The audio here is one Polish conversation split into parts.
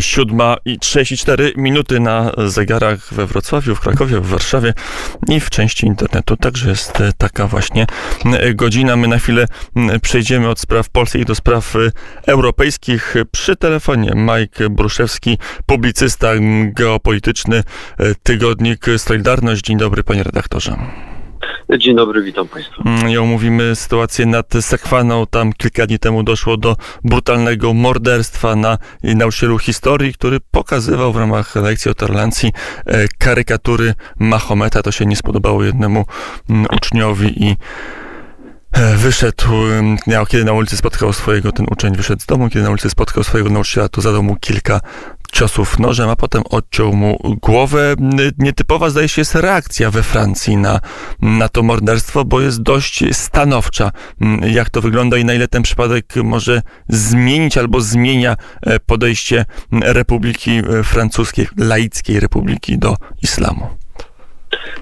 Siódma i 34 minuty na zegarach we Wrocławiu, w Krakowie, w Warszawie i w części internetu. Także jest e, taka właśnie e, godzina. My na chwilę przejdziemy od spraw polskich do spraw e, europejskich. Przy telefonie Mike Bruszewski, publicysta geopolityczny, tygodnik Solidarność. Dzień dobry, panie redaktorze. Dzień dobry, witam Państwa. Mm, I omówimy sytuację nad Sekwaną. Tam kilka dni temu doszło do brutalnego morderstwa na nauczycielu historii, który pokazywał w ramach lekcji o tolerancji e, karykatury Mahometa. To się nie spodobało jednemu mm, uczniowi i e, Wyszedł, mm, kiedy na ulicy spotkał swojego, ten uczeń wyszedł z domu, kiedy na ulicy spotkał swojego nauczyciela, to zadał mu kilka ciosów nożem, a potem odciął mu głowę. Nietypowa zdaje się jest reakcja we Francji na, na to morderstwo, bo jest dość stanowcza. Jak to wygląda i na ile ten przypadek może zmienić albo zmienia e, podejście Republiki e, Francuskiej, laickiej Republiki do islamu.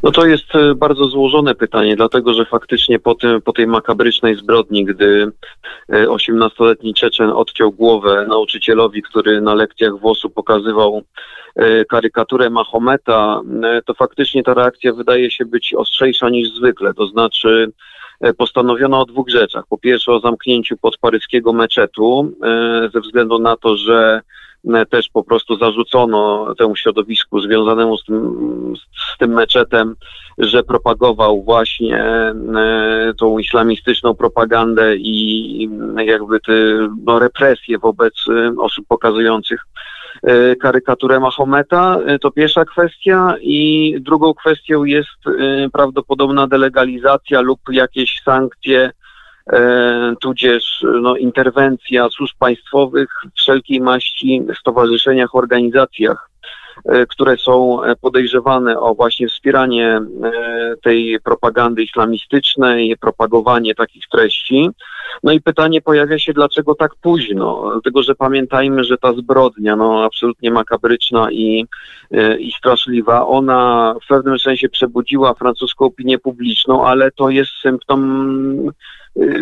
No to jest e, bardzo złożone pytanie, dlatego że faktycznie po, tym, po tej makabrycznej zbrodni, gdy 18-letni e, Czeczen odciął głowę nauczycielowi, który na lekcjach WOS-u pokazywał e, karykaturę Mahometa, to faktycznie ta reakcja wydaje się być ostrzejsza niż zwykle. To znaczy postanowiono o dwóch rzeczach. Po pierwsze o zamknięciu podparyskiego meczetu ze względu na to, że E, też po prostu zarzucono temu środowisku związanemu z tym, z tym meczetem, że propagował właśnie e, tą islamistyczną propagandę i jakby te no, represje wobec e, osób pokazujących karykaturę Mahometa. To pierwsza kwestia i drugą kwestią jest prawdopodobna delegalizacja lub jakieś sankcje tudzież no, interwencja służb państwowych, wszelkiej maści stowarzyszeniach, organizacjach, które są podejrzewane o właśnie wspieranie e, tej propagandy islamistycznej, propagowanie takich treści. No i pytanie pojawia się, dlaczego tak późno? Dlatego, że pamiętajmy, że ta zbrodnia, no absolutnie makabryczna i, i straszliwa, ona w pewnym sensie przebudziła francuską opinię publiczną, ale to jest symptom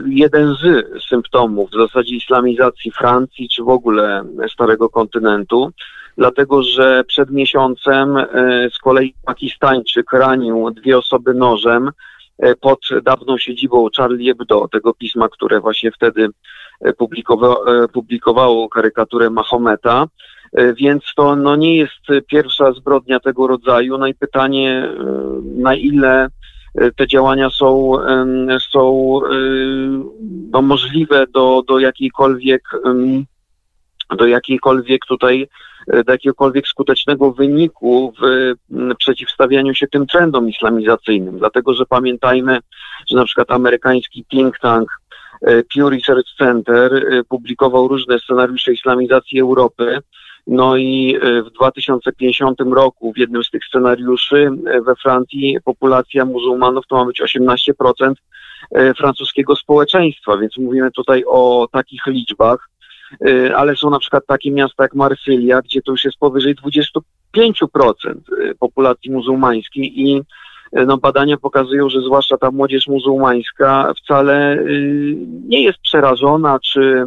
jeden z symptomów w zasadzie islamizacji Francji czy w ogóle Starego Kontynentu, dlatego że przed miesiącem e, z kolei Pakistańczyk ranił dwie osoby nożem e, pod dawną siedzibą Charlie Hebdo, tego pisma, które właśnie wtedy e, publikowało, publikowało karykaturę Mahometa. Więc to no, nie jest pierwsza zbrodnia tego rodzaju. No i pytanie, na ile te działania są, są no, możliwe do, do jakiejkolwiek do jakiejkolwiek tutaj, do jakiegokolwiek skutecznego wyniku w przeciwstawianiu się tym trendom islamizacyjnym. Dlatego, że pamiętajmy, że na przykład amerykański think tank e, Pew Research Center e, publikował różne scenariusze islamizacji Europy, no i e, w 2050 roku w jednym z tych scenariuszy e, we Francji populacja muzułmanów to ma być 18% e, francuskiego społeczeństwa, więc mówimy tutaj o takich liczbach, ale są na przykład takie miasta jak Marsylia, gdzie to już jest powyżej 25% populacji muzułmańskiej i no, badania pokazują, że zwłaszcza ta młodzież muzułmańska wcale nie jest przerażona czy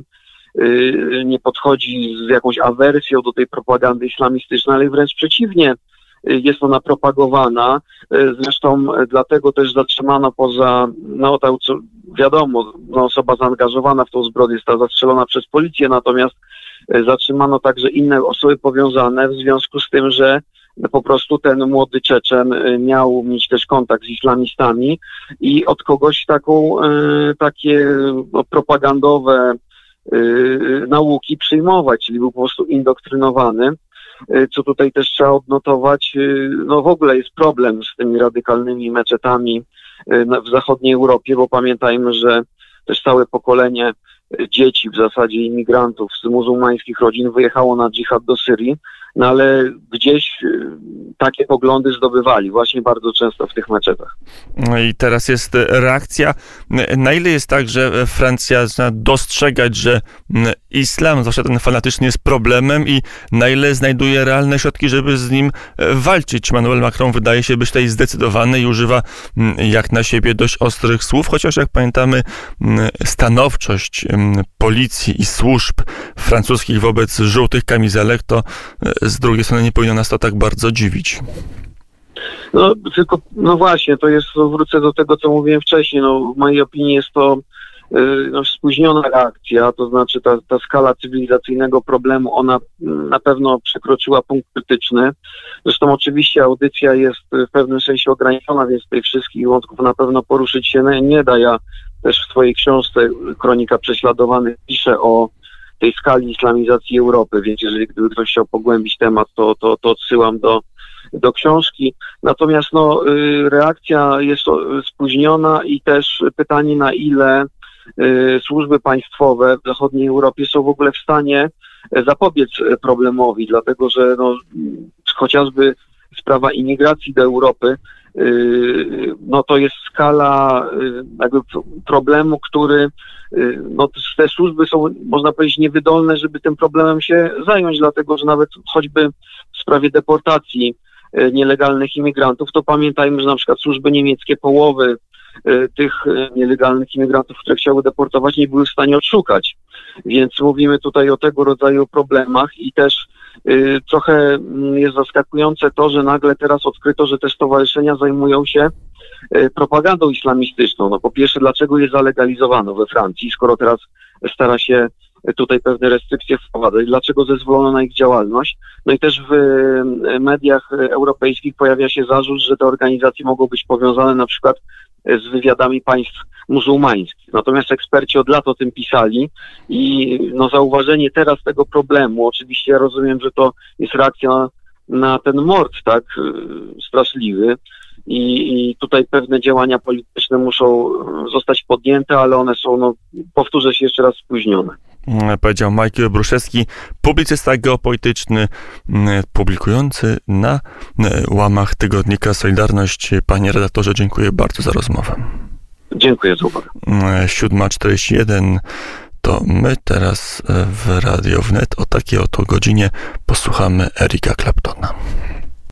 Y, nie podchodzi z jakąś awersją do tej propagandy islamistycznej, ale wręcz przeciwnie, y, jest ona propagowana. Y, zresztą dlatego też zatrzymano poza, no to wiadomo, no, osoba zaangażowana w tą zbrodnię została zastrzelona przez policję, natomiast zatrzymano także inne osoby powiązane w związku z tym, że po prostu ten młody Czeczen miał mieć też kontakt z islamistami i od kogoś taką, takie no, propagandowe Y, nauki przyjmować, czyli był po prostu indoktrynowany. Y, co tutaj też trzeba odnotować, y, no w ogóle jest problem z tymi radykalnymi meczetami w zachodniej Europie, bo pamiętajmy, że też całe pokolenie dzieci, w zasadzie imigrantów z muzułmańskich rodzin wyjechało na dżihad do Syrii, no ale gdzieś takie poglądy zdobywali właśnie bardzo często w tych meczetach. No i teraz jest reakcja. Na ile jest tak, że Francja zna dostrzegać, że islam, zwłaszcza ten fanatyczny, jest problemem i na ile znajduje realne środki, żeby z nim walczyć? Emmanuel Macron wydaje się być tutaj zdecydowany i używa jak na siebie dość ostrych słów, chociaż jak pamiętamy, stanowczość policji i służb francuskich wobec żółtych kamizelek, to z drugiej strony nie powinno nas to tak bardzo dziwić. No tylko, no właśnie, to jest, wrócę do tego, co mówiłem wcześniej, no w mojej opinii jest to no, spóźniona reakcja, to znaczy ta, ta skala cywilizacyjnego problemu, ona na pewno przekroczyła punkt krytyczny. Zresztą oczywiście audycja jest w pewnym sensie ograniczona, więc tych wszystkich wątków na pewno poruszyć się nie da. Ja też w swojej książce Kronika Prześladowanych piszę o tej skali islamizacji Europy, więc jeżeli gdyby ktoś chciał pogłębić temat, to, to, to odsyłam do, do książki. Natomiast no, y, reakcja jest spóźniona i też pytanie, na ile y, służby państwowe w zachodniej Europie są w ogóle w stanie zapobiec problemowi, dlatego że no, chociażby sprawa imigracji do Europy Y, no to jest skala y, jakby problemu, który y, no te służby są, można powiedzieć, niewydolne, żeby tym problemem się zająć, dlatego że nawet choćby w sprawie deportacji nielegalnych imigrantów, to pamiętajmy, że na przykład służby niemieckie połowy tych nielegalnych imigrantów, które chciały deportować, nie były w stanie odszukać. Więc mówimy tutaj o tego rodzaju problemach i też Y, trochę mm, jest zaskakujące to, że nagle teraz odkryto, że te stowarzyszenia zajmują się propagandą islamistyczną. No po pierwsze, dlaczego je zalegalizowano we Francji, skoro teraz stara się tutaj pewne restrykcje wprowadzać, dlaczego zezwolono na ich działalność. No i też w mediach europejskich pojawia się zarzut, że te organizacje mogą być powiązane na przykład z wywiadami państw muzułmańskich. Natomiast eksperci od lat o tym pisali i no, zauważenie teraz tego problemu, oczywiście ja rozumiem, że to jest reakcja na ten mord tak y, straszliwy i, i tutaj pewne działania polityczne muszą zostać podjęte, ale one są, no, powtórzę się jeszcze raz, spóźnione. Mm, powiedział Michael Bruszewski, publicysta geopolityczny, mm, publikujący na mm, łamach tygodnika Solidarność. Panie redaktorze, dziękuję bardzo za rozmowę. Dziękuję za uwagę. 7.41 to my teraz w Radio Wnet o takiej oto godzinie posłuchamy Erika Claptona.